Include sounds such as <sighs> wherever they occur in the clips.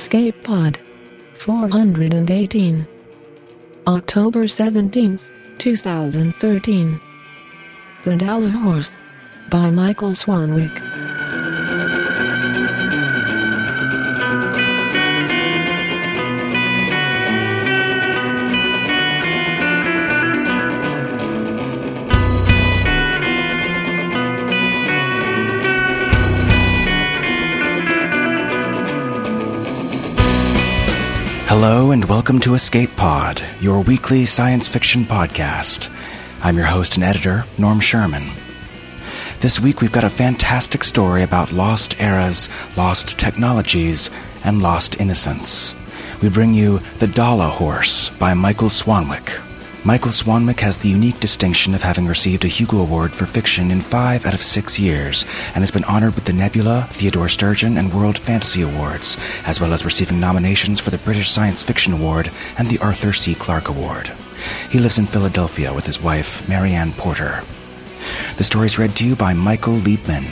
Escape Pod 418 October 17th, 2013 The Dala Horse by Michael Swanwick Hello and welcome to Escape Pod, your weekly science fiction podcast. I'm your host and editor, Norm Sherman. This week we've got a fantastic story about lost eras, lost technologies, and lost innocence. We bring you The Dala Horse by Michael Swanwick. Michael Swanwick has the unique distinction of having received a Hugo Award for fiction in five out of six years, and has been honored with the Nebula, Theodore Sturgeon, and World Fantasy Awards, as well as receiving nominations for the British Science Fiction Award and the Arthur C. Clarke Award. He lives in Philadelphia with his wife, Marianne Porter. The story is read to you by Michael Liebman.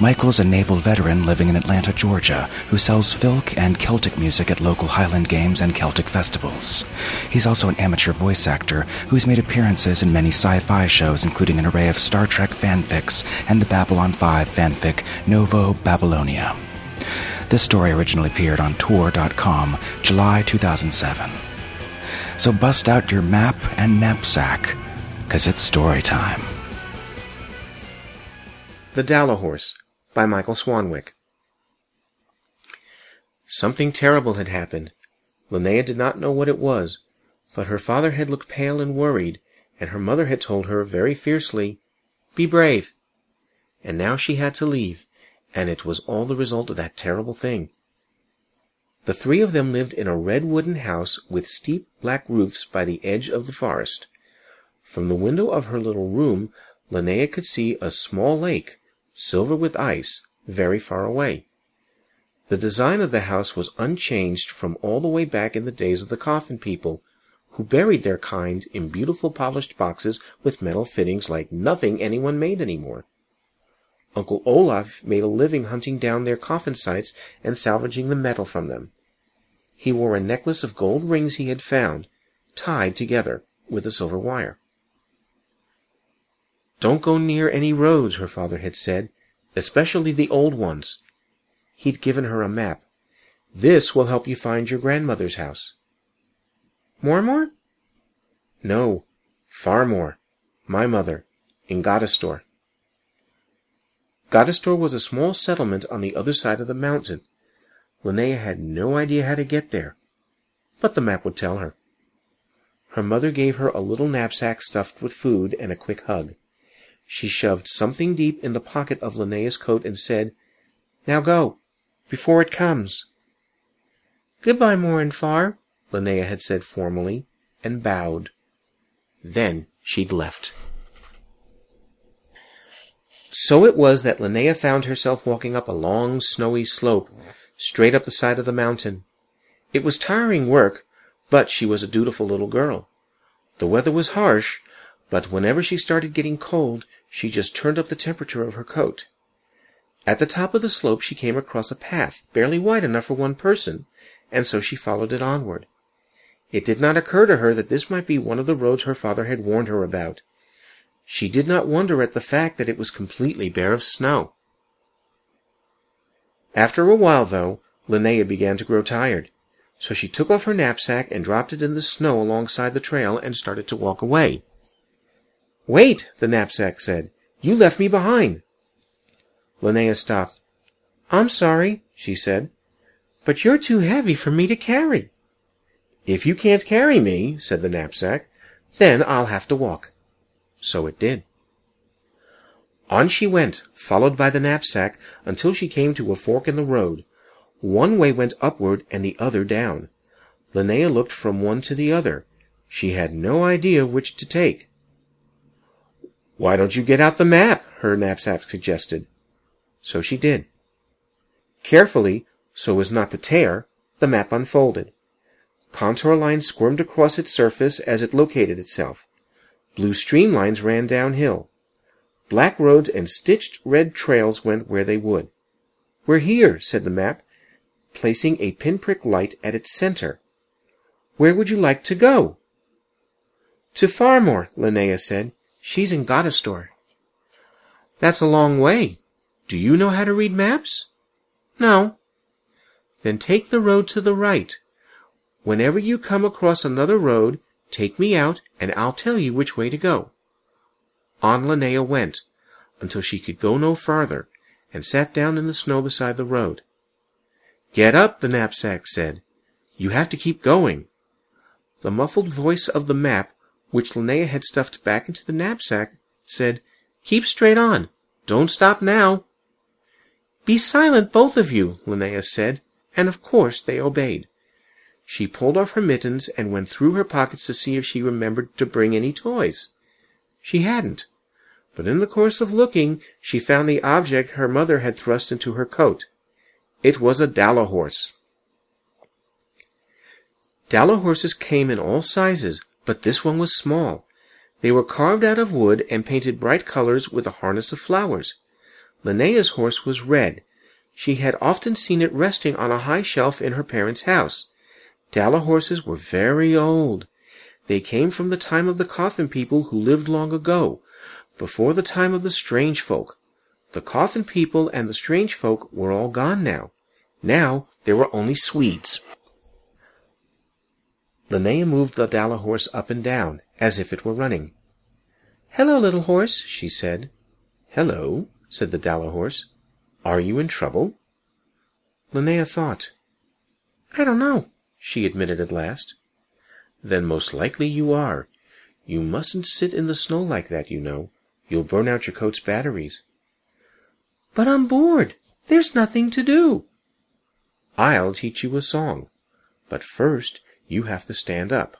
Michael is a naval veteran living in Atlanta, Georgia, who sells filk and Celtic music at local Highland games and Celtic festivals. He's also an amateur voice actor who's made appearances in many sci fi shows, including an array of Star Trek fanfics and the Babylon 5 fanfic Novo Babylonia. This story originally appeared on Tor.com, July 2007. So bust out your map and knapsack, because it's story time. The Dala Horse by Michael Swanwick. Something terrible had happened. Linnea did not know what it was, but her father had looked pale and worried, and her mother had told her very fiercely, Be brave. And now she had to leave, and it was all the result of that terrible thing. The three of them lived in a red wooden house with steep black roofs by the edge of the forest. From the window of her little room, Linnea could see a small lake, silver with ice, very far away. The design of the house was unchanged from all the way back in the days of the coffin people, who buried their kind in beautiful polished boxes with metal fittings like nothing anyone made anymore. Uncle Olaf made a living hunting down their coffin sites and salvaging the metal from them. He wore a necklace of gold rings he had found, tied together with a silver wire. Don't go near any roads, her father had said, especially the old ones. He'd given her a map. This will help you find your grandmother's house. Mormor? No, Farmor. my mother, in Godestor. Godestor was a small settlement on the other side of the mountain. Linnea had no idea how to get there, but the map would tell her. Her mother gave her a little knapsack stuffed with food and a quick hug. She shoved something deep in the pocket of Linnea's coat and said, Now go, before it comes. Goodbye, Mor and Far, Linnea had said formally, and bowed. Then she'd left. So it was that Linnea found herself walking up a long, snowy slope, straight up the side of the mountain. It was tiring work, but she was a dutiful little girl. The weather was harsh, but whenever she started getting cold, she just turned up the temperature of her coat. At the top of the slope, she came across a path, barely wide enough for one person, and so she followed it onward. It did not occur to her that this might be one of the roads her father had warned her about. She did not wonder at the fact that it was completely bare of snow. After a while, though, Linnea began to grow tired, so she took off her knapsack and dropped it in the snow alongside the trail and started to walk away. Wait, the knapsack said. You left me behind. Linnea stopped. I'm sorry, she said, but you're too heavy for me to carry. If you can't carry me, said the knapsack, then I'll have to walk. So it did. On she went, followed by the knapsack, until she came to a fork in the road. One way went upward and the other down. Linnea looked from one to the other. She had no idea which to take. Why don't you get out the map? her knapsack suggested. So she did. Carefully, so as not to tear, the map unfolded. Contour lines squirmed across its surface as it located itself. Blue streamlines ran downhill. Black roads and stitched red trails went where they would. We're here, said the map. placing a pinprick light at its center. Where would you like to go? To Farmor, Linnea said. She's in Goddestor. That's a long way. Do you know how to read maps? No. Then take the road to the right. Whenever you come across another road, take me out and I'll tell you which way to go. On Linnea went, until she could go no farther, and sat down in the snow beside the road. Get up, the knapsack said. You have to keep going. The muffled voice of the map, which Linnea had stuffed back into the knapsack, said, Keep straight on. Don't stop now. Be silent, both of you, Linnea said, and of course they obeyed. She pulled off her mittens and went through her pockets to see if she remembered to bring any toys. She hadn't, but in the course of looking, she found the object her mother had thrust into her coat. It was a Dala horse. Dala horses came in all sizes, but this one was small. They were carved out of wood and painted bright colors with a harness of flowers. Linnea's horse was red. She had often seen it resting on a high shelf in her parents' house. Dala horses were very old. They came from the time of the coffin people who lived long ago, before the time of the strange folk. The coffin people and the strange folk were all gone now. Now there were only Swedes. Linnea moved the Dala horse up and down, as if it were running. Hello, little horse, she said. Hello, said the Dala horse. Are you in trouble? Linnea thought. I don't know, she admitted at last. Then most likely you are. You mustn't sit in the snow like that, you know. You'll burn out your coat's batteries. But I'm bored. There's nothing to do. I'll teach you a song. But first, you have to stand up.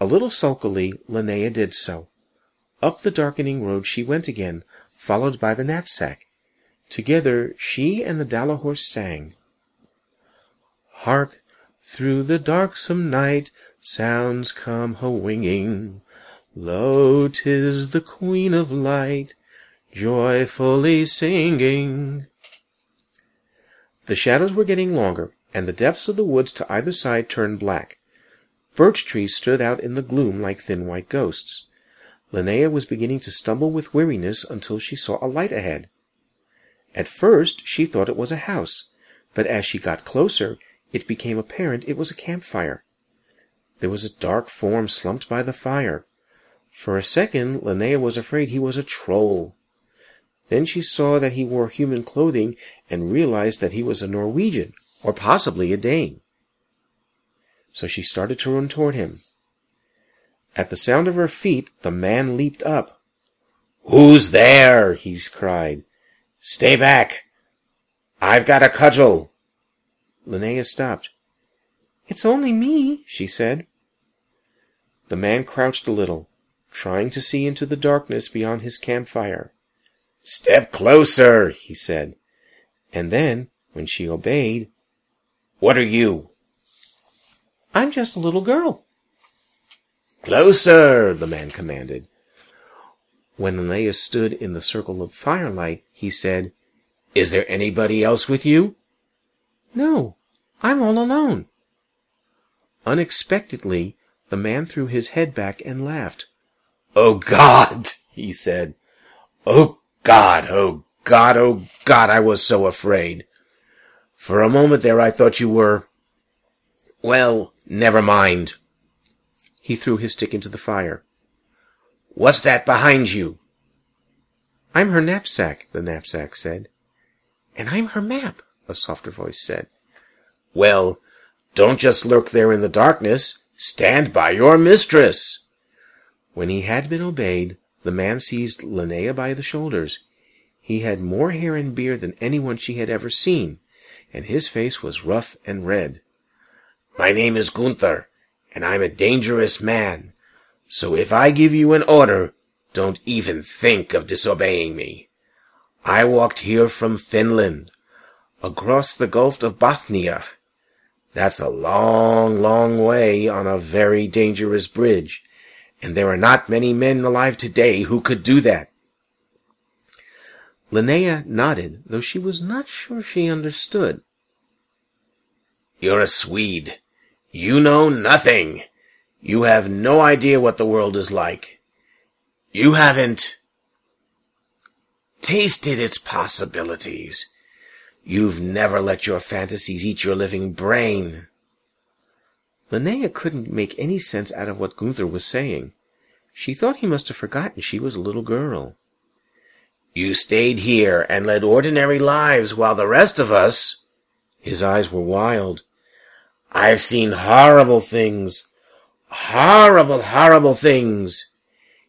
A little sulkily, Linnea did so. Up the darkening road she went again, followed by the knapsack. Together she and the Dala horse sang. Hark, through the darksome night, sounds come a-winging. Lo, tis the Queen of Light, joyfully singing. The shadows were getting longer, and the depths of the woods to either side turned black. Birch trees stood out in the gloom like thin white ghosts. Linnea was beginning to stumble with weariness until she saw a light ahead. At first she thought it was a house, but as she got closer, it became apparent it was a campfire. There was a dark form slumped by the fire. For a second, Linnea was afraid he was a troll. Then she saw that he wore human clothing and realized that he was a Norwegian, or possibly a Dane. So she started to run toward him. At the sound of her feet, the man leaped up. Who's there? he cried. Stay back. I've got a cudgel. Linnea stopped. It's only me, she said. The man crouched a little, trying to see into the darkness beyond his campfire. Step closer, he said. And then, when she obeyed, What are you? I'm just a little girl. Closer, the man commanded. When Linnea stood in the circle of firelight, he said, Is there anybody else with you? No, I'm all alone. Unexpectedly, the man threw his head back and laughed. Oh God, he said. Oh God, oh God, oh God, I was so afraid. For a moment there I thought you were... Well, never mind. He threw his stick into the fire. What's that behind you? I'm her knapsack, the knapsack said. And I'm her map, a softer voice said. Well, don't just lurk there in the darkness. Stand by your mistress. When he had been obeyed, the man seized Linnea by the shoulders. He had more hair and beard than anyone she had ever seen, and his face was rough and red. My name is Gunther, and I'm a dangerous man. So if I give you an order, don't even think of disobeying me. I walked here from Finland, across the Gulf of Bothnia, that's a long, long way on a very dangerous bridge, and there are not many men alive today who could do that. Linnea nodded, though she was not sure she understood. You're a Swede. You know nothing. You have no idea what the world is like. You haven't tasted its possibilities. You've never let your fantasies eat your living brain. Linnea couldn't make any sense out of what Gunther was saying. She thought he must have forgotten she was a little girl. You stayed here and led ordinary lives while the rest of us. His eyes were wild. I've seen horrible things. Horrible, horrible things.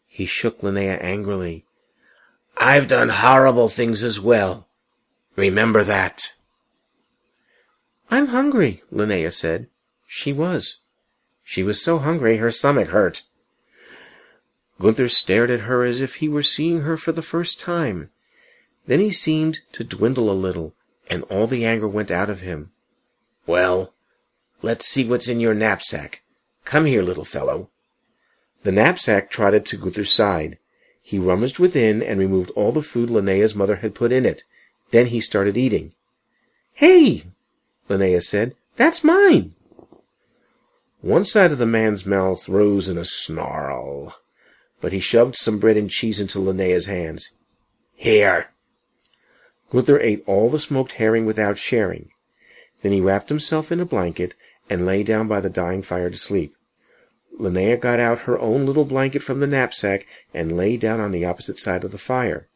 He shook Linnea angrily. I've done horrible things as well. Remember that. I'm hungry, Linnea said. She was. She was so hungry her stomach hurt. Gunther stared at her as if he were seeing her for the first time. Then he seemed to dwindle a little, and all the anger went out of him. Well, let's see what's in your knapsack. Come here, little fellow. The knapsack trotted to Gunther's side. He rummaged within and removed all the food Linnea's mother had put in it. Then he started eating. Hey, Linnea said, that's mine. One side of the man's mouth rose in a snarl but he shoved some bread and cheese into Linnea's hands. Here! Gunther ate all the smoked herring without sharing. Then he wrapped himself in a blanket and lay down by the dying fire to sleep. Linnea got out her own little blanket from the knapsack and lay down on the opposite side of the fire.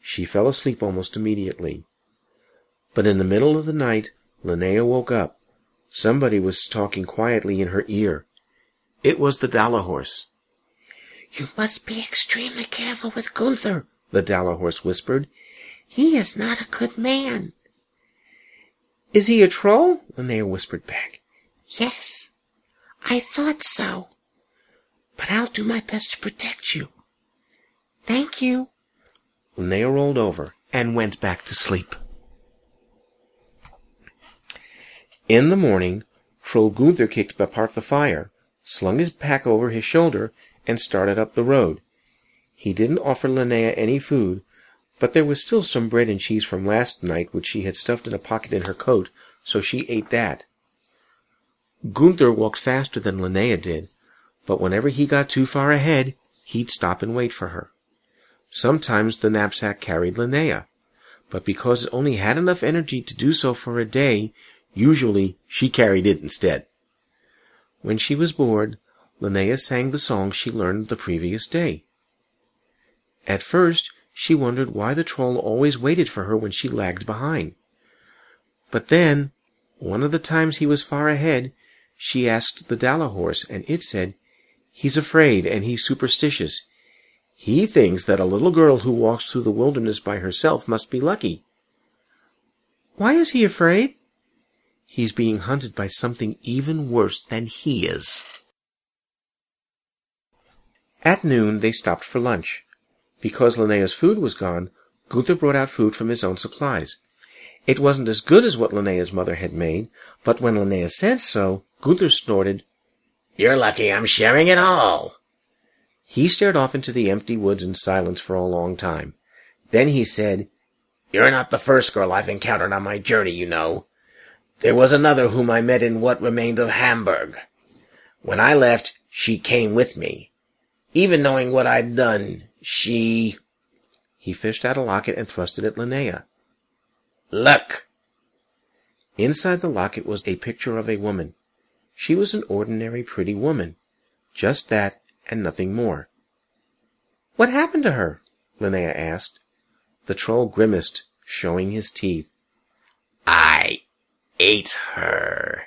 She fell asleep almost immediately. But in the middle of the night, Linnea woke up. Somebody was talking quietly in her ear. It was the Dala horse. You must be extremely careful with Gunther, the Dala horse whispered. He is not a good man. Is he a troll? Linnea whispered back. Yes, I thought so. But I'll do my best to protect you. Thank you. Linnea rolled over and went back to sleep. In the morning, Troll Gunther kicked apart the fire, slung his pack over his shoulder, and started up the road. He didn't offer Linnea any food, but there was still some bread and cheese from last night which she had stuffed in a pocket in her coat, so she ate that. Gunther walked faster than Linnea did, but whenever he got too far ahead, he'd stop and wait for her. Sometimes the knapsack carried Linnea, but because it only had enough energy to do so for a day, usually she carried it instead. When she was bored, Linnea sang the song she learned the previous day. At first, she wondered why the troll always waited for her when she lagged behind. But then, one of the times he was far ahead, she asked the Dala horse, and it said, He's afraid and he's superstitious. He thinks that a little girl who walks through the wilderness by herself must be lucky. Why is he afraid? He's being hunted by something even worse than he is. At noon they stopped for lunch. Because Linnea's food was gone, Gunther brought out food from his own supplies. It wasn't as good as what Linnea's mother had made, but when Linnea said so, Gunther snorted, You're lucky I'm sharing it all. He stared off into the empty woods in silence for a long time. Then he said, You're not the first girl I've encountered on my journey, you know. There was another whom I met in what remained of Hamburg. When I left, she came with me. Even knowing what I'd done, she... He fished out a locket and thrust it at Linnea. Look! Inside the locket was a picture of a woman. She was an ordinary pretty woman. Just that and nothing more. What happened to her? Linnea asked. The troll grimaced, showing his teeth. I ate her.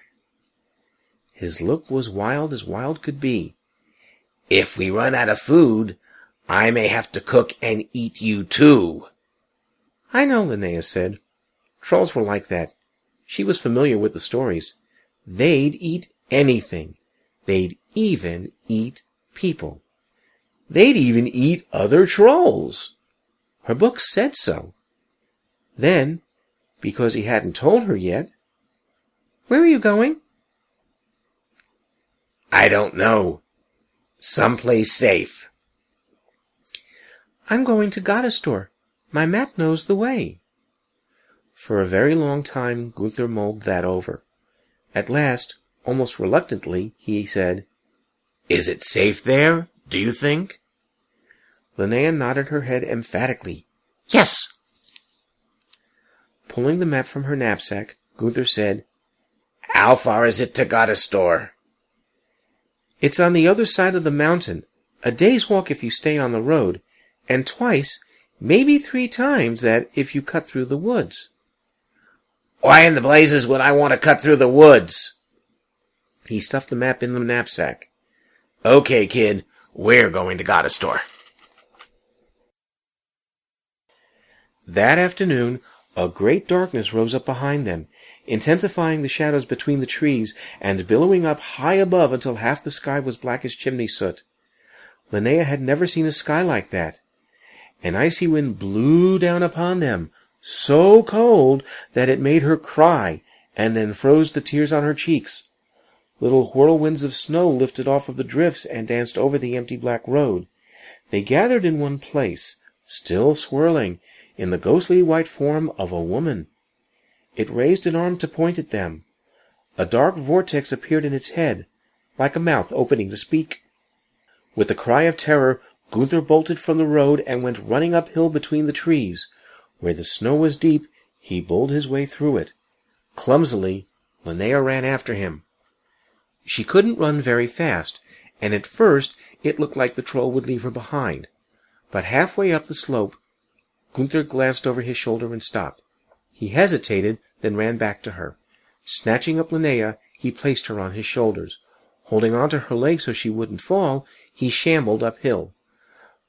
His look was wild as wild could be. If we run out of food, I may have to cook and eat you too. I know, Linnea said. Trolls were like that. She was familiar with the stories. They'd eat anything. They'd even eat people. They'd even eat other trolls. Her book said so. Then, because he hadn't told her yet, Where are you going? I don't know, Someplace safe. I'm going to Gottestor. My map knows the way. For a very long time, Gunther mulled that over. At last, almost reluctantly, he said, Is it safe there, do you think? Linnea nodded her head emphatically. Yes. Pulling the map from her knapsack, Gunther said, How far is it to Gottestor? It's on the other side of the mountain, a day's walk if you stay on the road, and twice, maybe three times that if you cut through the woods. Why in the blazes would I want to cut through the woods? He stuffed the map in the knapsack. Okay, kid, we're going to Gottestor. That afternoon, a great darkness rose up behind them, intensifying the shadows between the trees and billowing up high above until half the sky was black as chimney soot. Linnea had never seen a sky like that. An icy wind blew down upon them, so cold that it made her cry and then froze the tears on her cheeks. Little whirlwinds of snow lifted off of the drifts and danced over the empty black road. They gathered in one place, still swirling, in the ghostly white form of a woman. It raised an arm to point at them. A dark vortex appeared in its head, like a mouth opening to speak. With a cry of terror, Gunther bolted from the road and went running uphill between the trees. Where the snow was deep, he bowled his way through it. Clumsily, Linnea ran after him. She couldn't run very fast, and at first it looked like the troll would leave her behind. But halfway up the slope, Gunther glanced over his shoulder and stopped. He hesitated, then ran back to her. Snatching up Linnea, he placed her on his shoulders. Holding on to her legs so she wouldn't fall, he shambled uphill.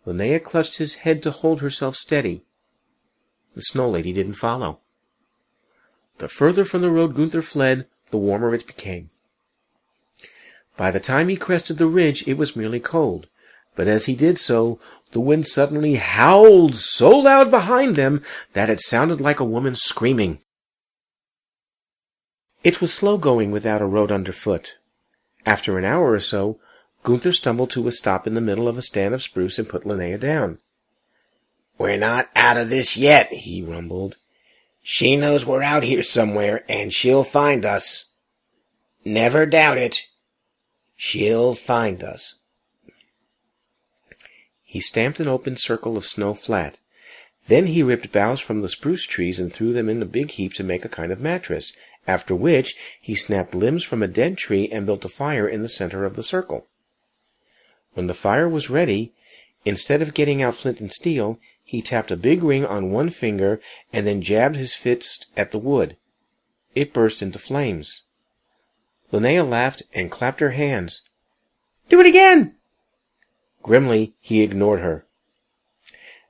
Linnea clutched his head to hold herself steady. The snow lady didn't follow. The further from the road Gunther fled, the warmer it became. By the time he crested the ridge, it was merely cold. But as he did so, the wind suddenly howled so loud behind them that it sounded like a woman screaming. It was slow going without a road underfoot. After an hour or so, Gunther stumbled to a stop in the middle of a stand of spruce and put Linnea down. We're not out of this yet, he rumbled. She knows we're out here somewhere, and she'll find us. Never doubt it. She'll find us. He stamped an open circle of snow flat. Then he ripped boughs from the spruce trees and threw them in a big heap to make a kind of mattress, after which he snapped limbs from a dead tree and built a fire in the center of the circle. When the fire was ready, instead of getting out flint and steel, he tapped a big ring on one finger and then jabbed his fist at the wood. It burst into flames. Linnea laughed and clapped her hands. Do it again! Grimly, he ignored her.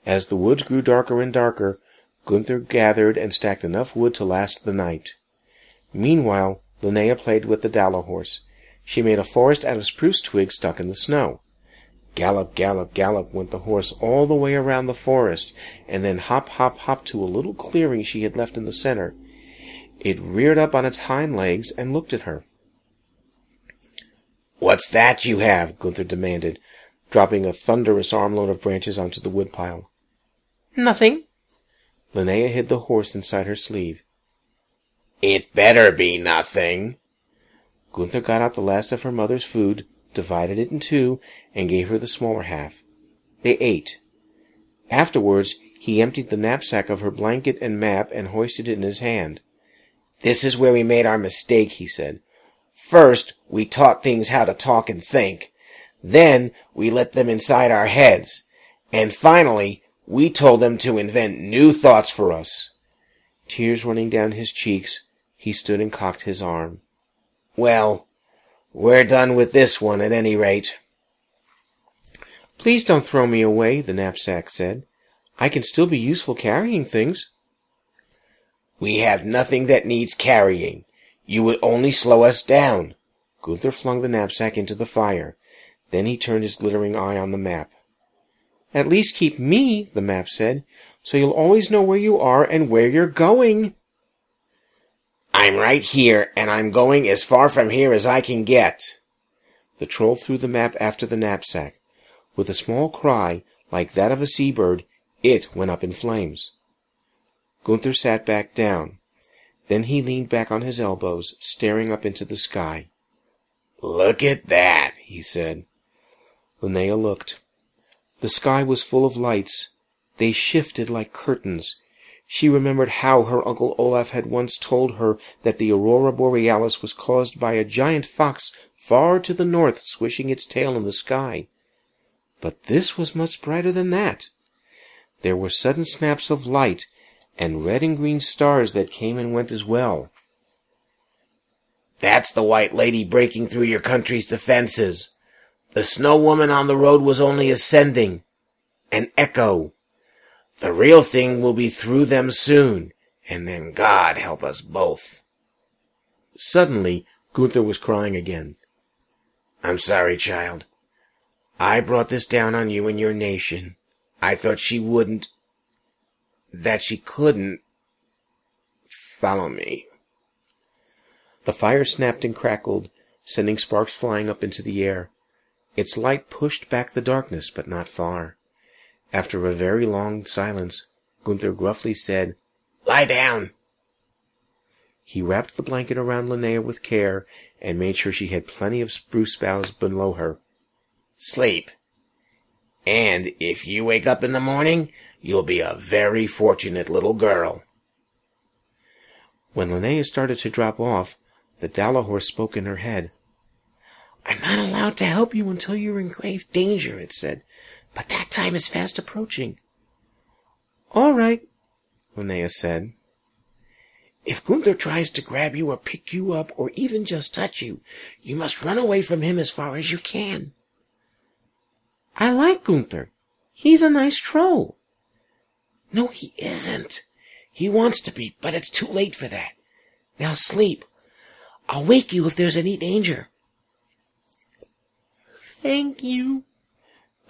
As the woods grew darker and darker, Gunther gathered and stacked enough wood to last the night. Meanwhile, Linnea played with the Dala horse. She made a forest out of spruce twigs stuck in the snow. Gallop, gallop, gallop went the horse all the way around the forest, and then hop, hop, hop to a little clearing she had left in the center. It reared up on its hind legs and looked at her. What's that you have? Gunther demanded, dropping a thunderous armload of branches onto the woodpile. Nothing. Linnea hid the horse inside her sleeve. It better be nothing. Gunther got out the last of her mother's food, divided it in two, and gave her the smaller half. They ate. Afterwards, he emptied the knapsack of her blanket and map and hoisted it in his hand. This is where we made our mistake, he said. First, we taught things how to talk and think. Then, we let them inside our heads. And finally, we told them to invent new thoughts for us. Tears running down his cheeks, he stood and cocked his arm. Well, we're done with this one at any rate. Please don't throw me away, the knapsack said. I can still be useful carrying things. We have nothing that needs carrying. You would only slow us down. Gunther flung the knapsack into the fire. Then he turned his glittering eye on the map. At least keep me, the map said, so you'll always know where you are and where you're going. I'm right here, and I'm going as far from here as I can get. The troll threw the map after the knapsack. With a small cry, like that of a seabird, it went up in flames. Gunther sat back down. Then he leaned back on his elbows, staring up into the sky. Look at that, he said. Linnea looked. The sky was full of lights. They shifted like curtains. She remembered how her Uncle Olaf had once told her that the aurora borealis was caused by a giant fox far to the north swishing its tail in the sky. But this was much brighter than that. There were sudden snaps of light, and red and green stars that came and went as well. That's the White Lady breaking through your country's defenses. The Snow Woman on the road was only ascending. An echo. The real thing will be through them soon, and then God help us both. Suddenly, Gunther was crying again. I'm sorry, child. I brought this down on you and your nation. I thought she wouldn't, that she couldn't follow me. The fire snapped and crackled, sending sparks flying up into the air. Its light pushed back the darkness, but not far. After a very long silence, Gunther gruffly said, Lie down. He wrapped the blanket around Linnea with care and made sure she had plenty of spruce boughs below her. Sleep. And if you wake up in the morning, you'll be a very fortunate little girl. When Linnea started to drop off, the Dalahorse spoke in her head. I'm not allowed to help you until you're in grave danger, it said. But that time is fast approaching. All right, Linnea said. If Gunther tries to grab you or pick you up or even just touch you, you must run away from him as far as you can. I like Gunther. He's a nice troll. No, he isn't. He wants to be, but it's too late for that. Now sleep. I'll wake you if there's any danger. Thank you,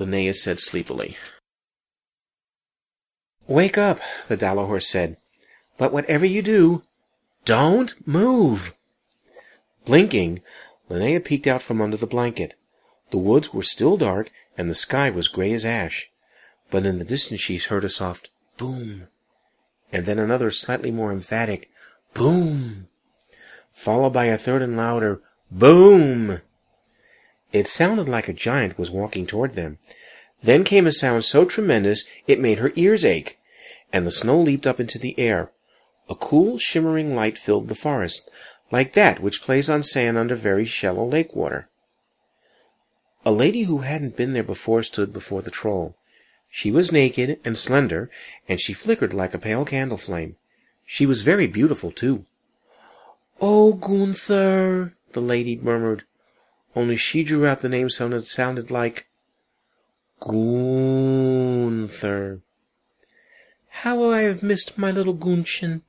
Linnea said sleepily. Wake up, the Dalahorse said. But whatever you do, don't move. Blinking, Linnea peeked out from under the blanket. The woods were still dark, and the sky was gray as ash. But in the distance she heard a soft boom, and then another slightly more emphatic boom, followed by a third and louder boom. It sounded like a giant was walking toward them. Then came a sound so tremendous it made her ears ache, and the snow leaped up into the air. A cool, shimmering light filled the forest, like that which plays on sand under very shallow lake water. A lady who hadn't been there before stood before the troll. She was naked and slender, and she flickered like a pale candle flame. She was very beautiful, too. Oh, Gunther, the lady murmured, only she drew out the name sounded sounded like Gunther. How will I have missed my little Guntchen.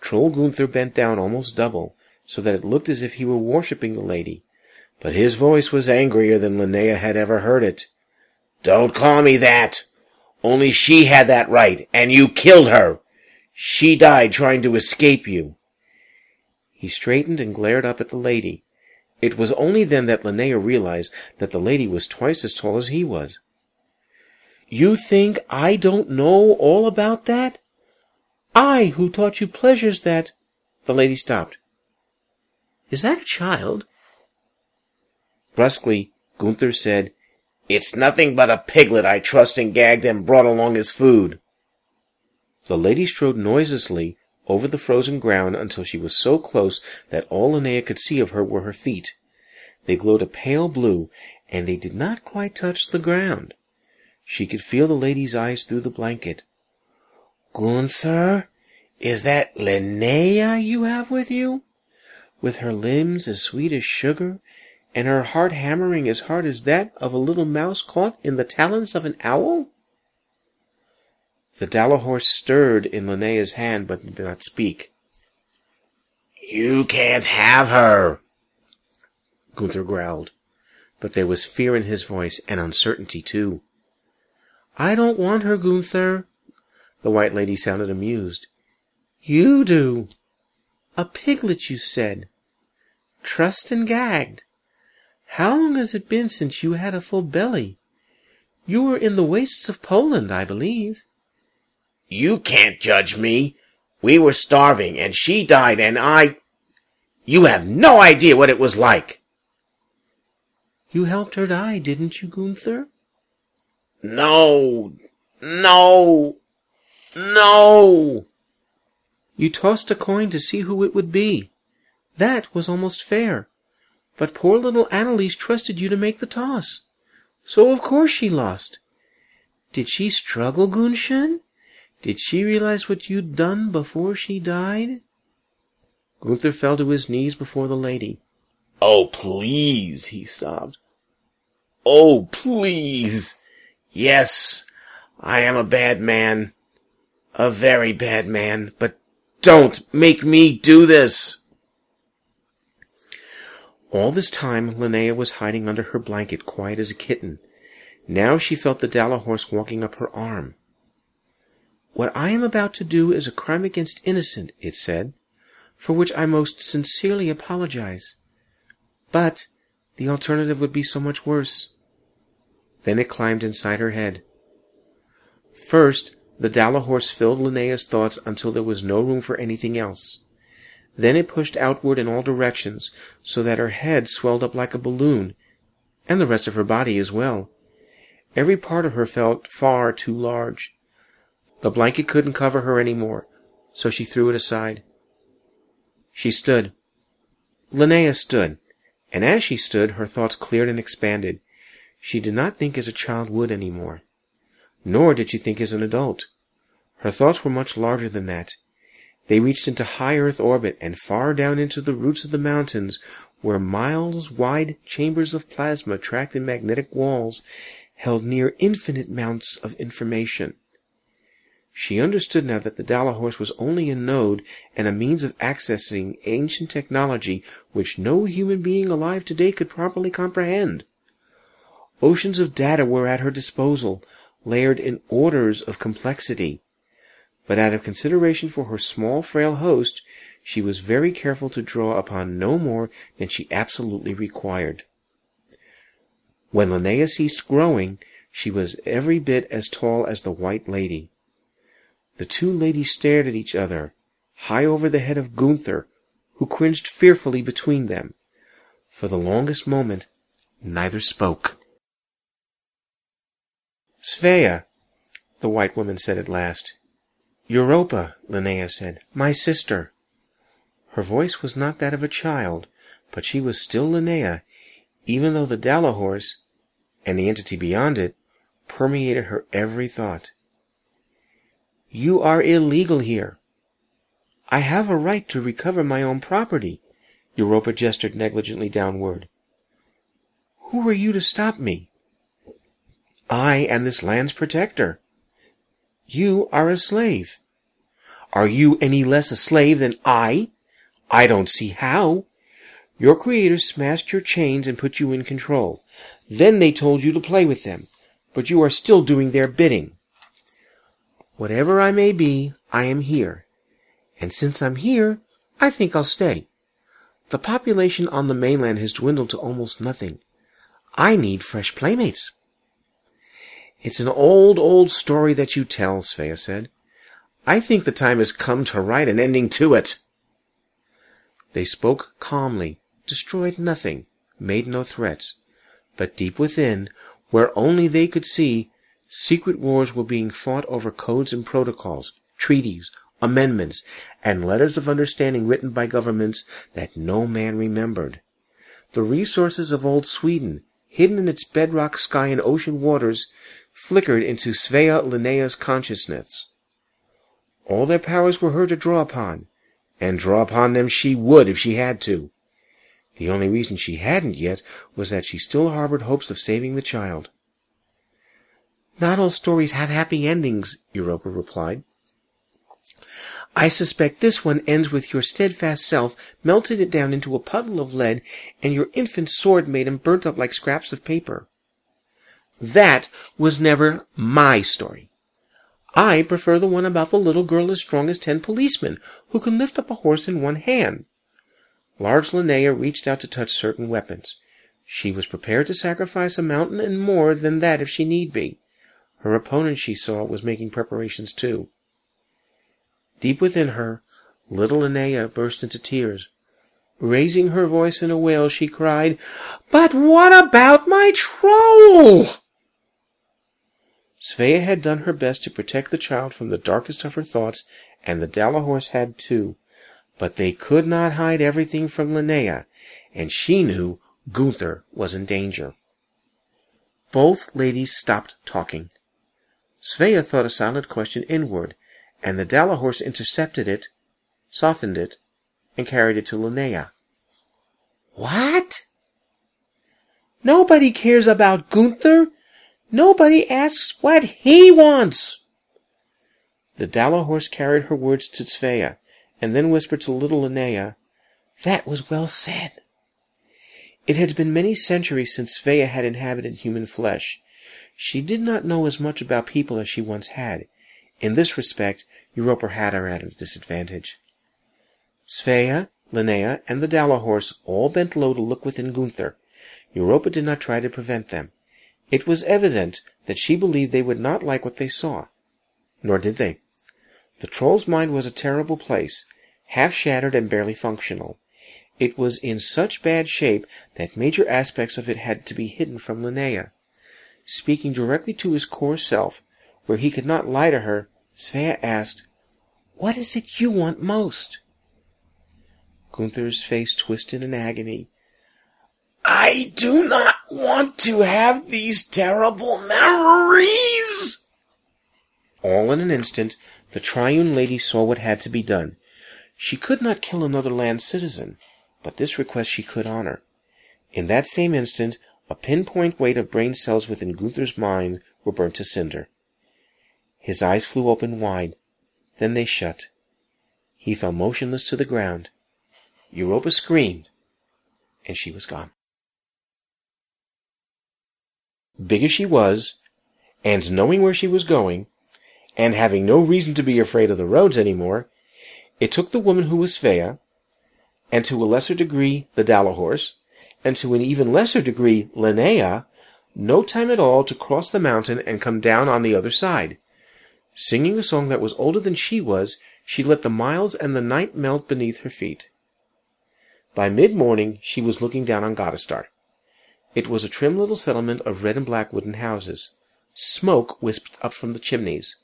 Troll Gunther bent down almost double, so that it looked as if he were worshipping the lady, but his voice was angrier than Linnea had ever heard it. Don't call me that! Only she had that right, and you killed her! She died trying to escape you. He straightened and glared up at the lady. It was only then that Linnea realized that the lady was twice as tall as he was. You think I don't know all about that? I, who taught you pleasures that... The lady stopped. Is that a child? Brusquely, Gunther said, It's nothing but a piglet I trussed and gagged and brought along as food. The lady strode noiselessly over the frozen ground until she was so close that all Linnea could see of her were her feet. They glowed a pale blue, and they did not quite touch the ground. She could feel the lady's eyes through the blanket. Gunther, is that Linnea you have with you? With her limbs as sweet as sugar, and her heart hammering as hard as that of a little mouse caught in the talons of an owl? The Dalahorse stirred in Linnea's hand, but did not speak. You can't have her, Gunther growled, but there was fear in his voice and uncertainty too. I don't want her, Gunther. The white lady sounded amused. You do. A piglet, you said. Trussed and gagged. How long has it been since you had a full belly? You were in the wastes of Poland, I believe. You can't judge me. We were starving, and she died, and I... You have no idea what it was like. You helped her die, didn't you, Gunther? No, no, no. You tossed a coin to see who it would be. That was almost fair. But poor little Anneliese trusted you to make the toss. So of course she lost. Did she struggle, Gunnchen? Did she realize what you'd done before she died? Gunther fell to his knees before the lady. Oh, please, he sobbed. Oh, please. Yes, I am a bad man. A very bad man, but don't make me do this. All this time, Linnea was hiding under her blanket, quiet as a kitten. Now she felt the Dala horse walking up her arm. What I am about to do is a crime against innocent, it said, for which I most sincerely apologize. But the alternative would be so much worse. Then it climbed inside her head. First, the Dala horse filled Linnea's thoughts until there was no room for anything else. Then it pushed outward in all directions, so that her head swelled up like a balloon, and the rest of her body as well. Every part of her felt far too large. The blanket couldn't cover her any more, so she threw it aside. She stood. Linnea stood, and as she stood, her thoughts cleared and expanded. She did not think as a child would any more nor did she think as an adult. Her thoughts were much larger than that. They reached into high Earth orbit and far down into the roots of the mountains, where miles wide chambers of plasma tracked in magnetic walls held near infinite amounts of information. She understood now that the Dala horse was only a node and a means of accessing ancient technology which no human being alive today could properly comprehend. Oceans of data were at her disposal, layered in orders of complexity. But out of consideration for her small, frail host, she was very careful to draw upon no more than she absolutely required. When Linnea ceased growing, she was every bit as tall as the White Lady. The two ladies stared at each other, high over the head of Gunther, who cringed fearfully between them. For the longest moment, neither spoke. Svea, the white woman said at last. Europa, Linnea said. My sister. Her voice was not that of a child, but she was still Linnea, even though the Dala horse, and the entity beyond it, permeated her every thought. You are illegal here. I have a right to recover my own property. Europa gestured negligently downward. Who are you to stop me? I am this land's protector. You are a slave. Are you any less a slave than I? I don't see how. Your creators smashed your chains and put you in control. Then they told you to play with them, but you are still doing their bidding. Whatever I may be, I am here. And since I'm here, I think I'll stay. The population on the mainland has dwindled to almost nothing. I need fresh playmates. It's an old, old story that you tell, Svea said. I think the time has come to write an ending to it. They spoke calmly, destroyed nothing, made no threats. But deep within, where only they could see, secret wars were being fought over codes and protocols, treaties, amendments, and letters of understanding written by governments that no man remembered. The resources of old Sweden, hidden in its bedrock sky and ocean waters, flickered into Svea Linnea's consciousness. All their powers were her to draw upon, and draw upon them she would if she had to. The only reason she hadn't yet was that she still harbored hopes of saving the child. Not all stories have happy endings, Europa replied. I suspect this one ends with your steadfast self melted it down into a puddle of lead and your infant sword made and burnt up like scraps of paper. That was never my story. I prefer the one about the little girl as strong as ten policemen, who can lift up a horse in one hand. Large Linnea reached out to touch certain weapons. She was prepared to sacrifice a mountain and more than that if she need be. Her opponent, she saw, was making preparations too. Deep within her, little Linnea burst into tears. Raising her voice in a wail, she cried, But what about my troll? Svea had done her best to protect the child from the darkest of her thoughts, and the Dala Horse had too. But they could not hide everything from Linnea, and she knew Gunther was in danger. Both ladies stopped talking. Svea thought a silent question inward, and the Dala Horse intercepted it, softened it, and carried it to Linnea. What? Nobody cares about Gunther. Nobody asks what he wants. The Dala Horse carried her words to Svea, and then whispered to little Linnea, That was well said. It had been many centuries since Svea had inhabited human flesh. She did not know as much about people as she once had. In this respect, Europa had her at a disadvantage. Svea, Linnea, and the Dala Horse all bent low to look within Gunther. Europa did not try to prevent them. It was evident that she believed they would not like what they saw. Nor did they. The troll's mind was a terrible place, half shattered and barely functional. It was in such bad shape that major aspects of it had to be hidden from Linnea. Speaking directly to his core self, where he could not lie to her, Svea asked, What is it you want most? Gunther's face twisted in agony. I do not want to have these terrible memories. All in an instant, the Triune Lady saw what had to be done. She could not kill another land citizen, but this request she could honor. In that same instant, a pinpoint weight of brain cells within Gunther's mind were burnt to cinder. His eyes flew open wide, then they shut. He fell motionless to the ground. Europa screamed, and she was gone. Big as she was, and knowing where she was going, and having no reason to be afraid of the roads any more, it took the woman who was Svea, and to a lesser degree the Dala Horse, and to an even lesser degree Linnea, no time at all to cross the mountain and come down on the other side. Singing a song that was older than she was, she let the miles and the night melt beneath her feet. By mid-morning she was looking down on Godestar. It was a trim little settlement of red and black wooden houses. Smoke wisped up from the chimneys.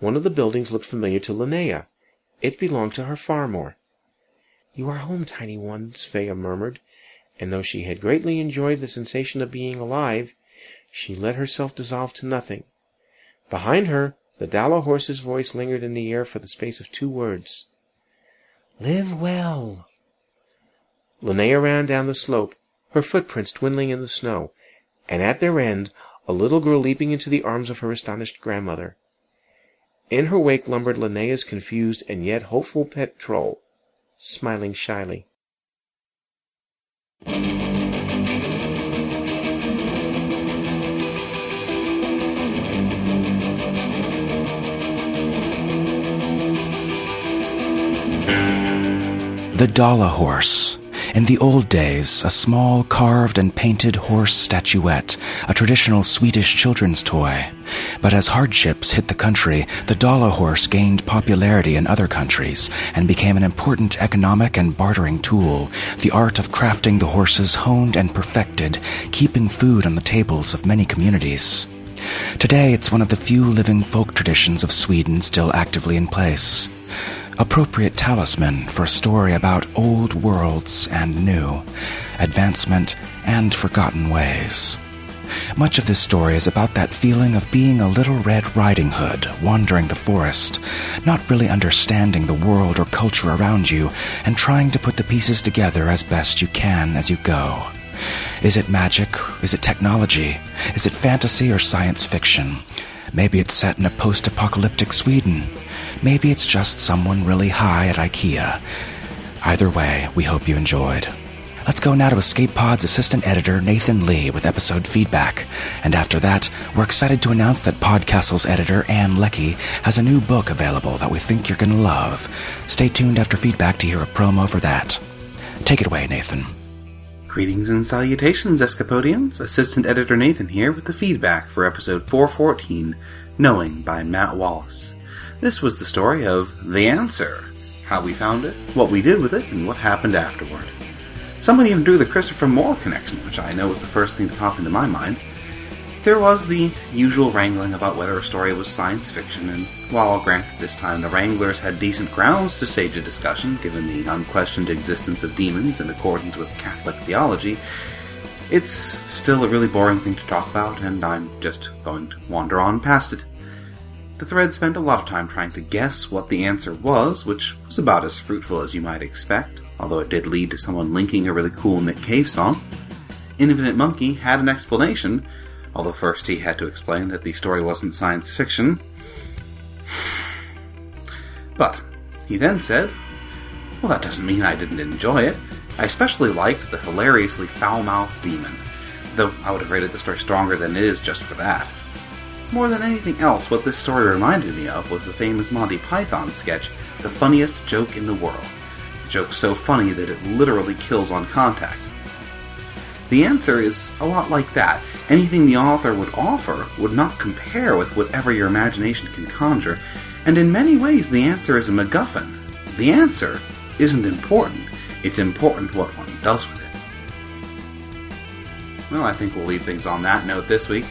One of the buildings looked familiar to Linnea. It belonged to her Farmor. You are home, tiny one, Svea murmured, and though she had greatly enjoyed the sensation of being alive, she let herself dissolve to nothing. Behind her, the Dala Dalahorse's voice lingered in the air for the space of two words. Live well. Linnea ran down the slope, her footprints dwindling in the snow, and at their end, a little girl leaping into the arms of her astonished grandmother. In her wake lumbered Linnea's confused and yet hopeful pet troll, smiling shyly. The Dala Horse. In the old days, a small carved and painted horse statuette, a traditional Swedish children's toy. But as hardships hit the country, the Dala Dalahorse gained popularity in other countries and became an important economic and bartering tool, the art of crafting the horses honed and perfected, keeping food on the tables of many communities. Today, it's one of the few living folk traditions of Sweden still actively in place appropriate talisman for a story about old worlds and new, advancement and forgotten ways. Much of this story is about that feeling of being a little Red Riding Hood wandering the forest, not really understanding the world or culture around you, and trying to put the pieces together as best you can as you go. Is it magic? Is it technology? Is it fantasy or science fiction? Maybe it's set in a post apocalyptic Sweden. Maybe it's just someone really high at IKEA. Either way, we hope you enjoyed. Let's go now to Escape Pod's assistant editor, Nathan Lee, with episode feedback. And after that, we're excited to announce that Podcastle's editor, Ann Leckie, has a new book available that we think you're going to love. Stay tuned after feedback to hear a promo for that. Take it away, Nathan. Greetings and salutations, Escapodians. Assistant Editor Nathan here with the feedback for episode 414, Knowing by Matt Wallace. This was the story of The Answer how we found it, what we did with it, and what happened afterward. Someone even drew the Christopher Moore connection, which I know was the first thing to pop into my mind. There was the usual wrangling about whether a story was science fiction, and while I'll grant that this time the Wranglers had decent grounds to stage a discussion, given the unquestioned existence of demons in accordance with Catholic theology, it's still a really boring thing to talk about, and I'm just going to wander on past it. The thread spent a lot of time trying to guess what the answer was, which was about as fruitful as you might expect, although it did lead to someone linking a really cool Nick Cave song. Infinite Monkey had an explanation, although first he had to explain that the story wasn't science fiction. <sighs> But he then said, Well, that doesn't mean I didn't enjoy it. I especially liked the hilariously foul mouthed demon, though I would have rated the story stronger than it is just for that. More than anything else, what this story reminded me of was the famous Monty Python sketch, The Funniest Joke in the World. The joke so funny that it literally kills on contact. The answer is a lot like that. Anything the author would offer would not compare with whatever your imagination can conjure, and in many ways the answer is a MacGuffin. The answer isn't important, it's important what one does with it. Well, I think we'll leave things on that note this week.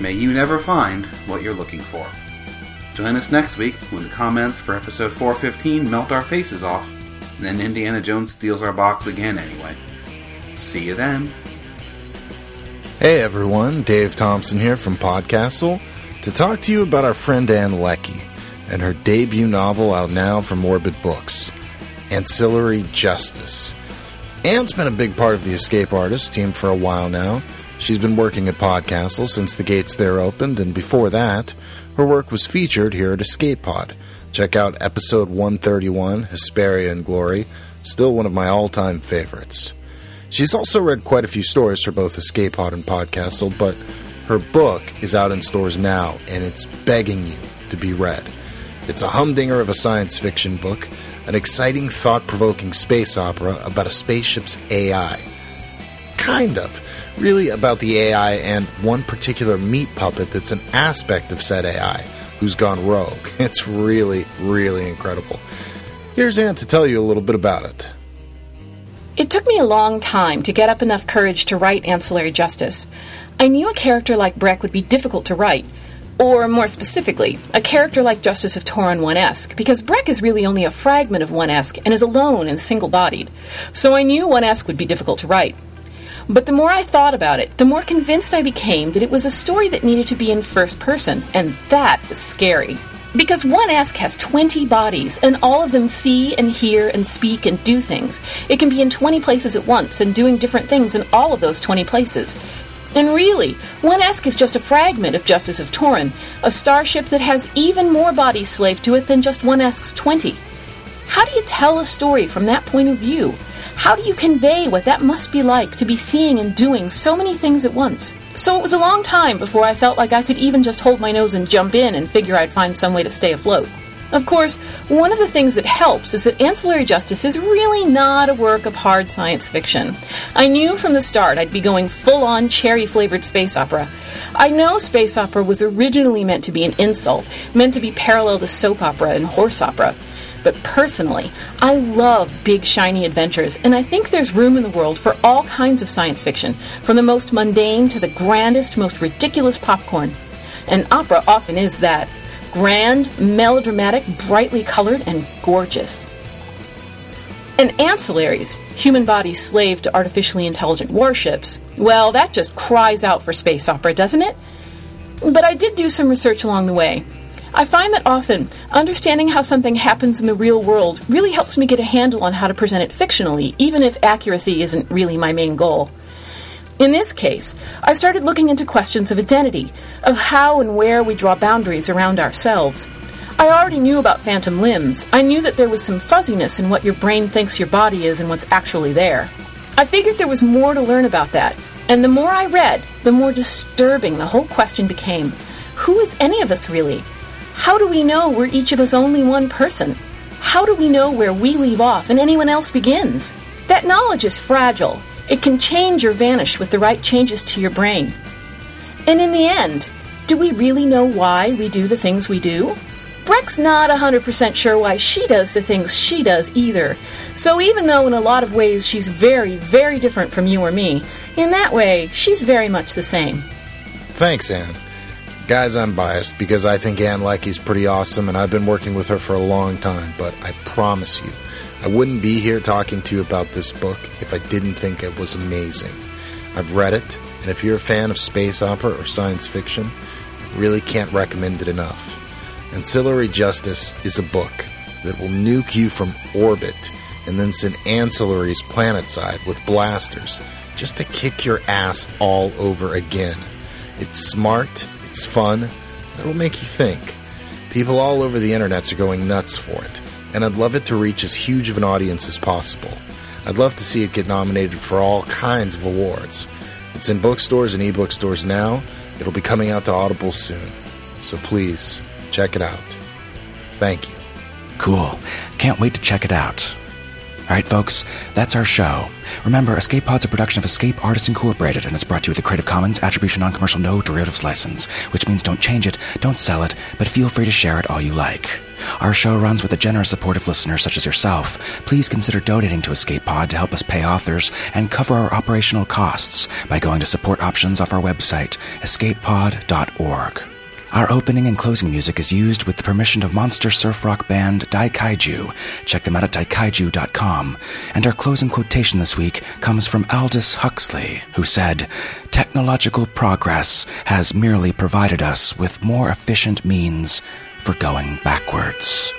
May you never find what you're looking for. Join us next week when the comments for episode 415 melt our faces off, and then Indiana Jones steals our box again anyway. See you then. Hey everyone, Dave Thompson here from Podcastle to talk to you about our friend Ann Leckie and her debut novel out now from Orbit Books, Ancillary Justice. Ann's been a big part of the Escape Artist team for a while now, She's been working at Podcastle since the gates there opened, and before that, her work was featured here at Escape Pod. Check out episode 131, Hesperia and Glory, still one of my all time favorites. She's also read quite a few stories for both Escape Pod and Podcastle, but her book is out in stores now, and it's begging you to be read. It's a humdinger of a science fiction book, an exciting, thought provoking space opera about a spaceship's AI. Kind of really about the AI and one particular meat puppet that's an aspect of said AI who's gone rogue. <laughs> It's really, really incredible. Here's Ann to tell you a little bit about it. It took me a long time to get up enough courage to write Ancillary Justice. I knew a character like Breq would be difficult to write, or more specifically, a character like Justice of Toren One Esk, because Breq is really only a fragment of One Esk and is alone and single-bodied. So I knew One Esk would be difficult to write. But the more I thought about it, the more convinced I became that it was a story that needed to be in first person, and that was scary. Because One Esk has 20 bodies, and all of them see and hear and speak and do things. It can be in 20 places at once and doing different things in all of those 20 places. And really, One Esk is just a fragment of Justice of Toren, a starship that has even more bodies slaved to it than just One Esk's 20. How do you tell a story from that point of view? How do you convey what that must be like to be seeing and doing so many things at once? So it was a long time before I felt like I could even just hold my nose and jump in and figure I'd find some way to stay afloat. Of course, one of the things that helps is that Ancillary Justice is really not a work of hard science fiction. I knew from the start I'd be going full on cherry flavored space opera. I know space opera was originally meant to be an insult, meant to be parallel to soap opera and horse opera. But personally, I love big, shiny adventures, and I think there's room in the world for all kinds of science fiction, from the most mundane to the grandest, most ridiculous popcorn. And opera often is that grand, melodramatic, brightly colored, and gorgeous. And ancillaries, human bodies slave to artificially intelligent warships, well, that just cries out for space opera, doesn't it? But I did do some research along the way, I find that often understanding how something happens in the real world really helps me get a handle on how to present it fictionally, even if accuracy isn't really my main goal. In this case, I started looking into questions of identity, of how and where we draw boundaries around ourselves. I already knew about phantom limbs. I knew that there was some fuzziness in what your brain thinks your body is and what's actually there. I figured there was more to learn about that, and the more I read, the more disturbing the whole question became. Who is any of us really? How do we know we're each of us only one person? How do we know where we leave off and anyone else begins? That knowledge is fragile. It can change or vanish with the right changes to your brain. And in the end, do we really know why we do the things we do? Breq's not 100% sure why she does the things she does either. So even though in a lot of ways she's very, very different from you or me, in that way, she's very much the same. Thanks, Ann. Guys, I'm biased because I think Ann Leckie's pretty awesome and I've been working with her for a long time, but I promise you, I wouldn't be here talking to you about this book if I didn't think it was amazing. I've read it, and if you're a fan of space opera or science fiction, I really can't recommend it enough. Ancillary Justice is a book that will nuke you from orbit and then send ancillaries planetside with blasters just to kick your ass all over again. It's smart, it's fun, it'll make you think. People all over the internet are going nuts for it, and I'd love it to reach as huge of an audience as possible. I'd love to see it get nominated for all kinds of awards. It's in bookstores and ebook stores now. It'll be coming out to Audible soon. So please, check it out. Thank you. Cool. Can't wait to check it out. All right, folks, that's our show. Remember, Escape Pod's a production of Escape Artists Incorporated, and it's brought to you with a Creative Commons Attribution Non-Commercial No Derivatives license, which means don't change it, don't sell it, but feel free to share it all you like. Our show runs with the generous support of listeners such as yourself. Please consider donating to Escape Pod to help us pay authors and cover our operational costs by going to support options off our website, escapepod.org. Our opening and closing music is used with the permission of monster surf rock band Daikaiju. Check them out at daikaiju.com. And our closing quotation this week comes from Aldous Huxley, who said, Technological progress has merely provided us with more efficient means for going backwards.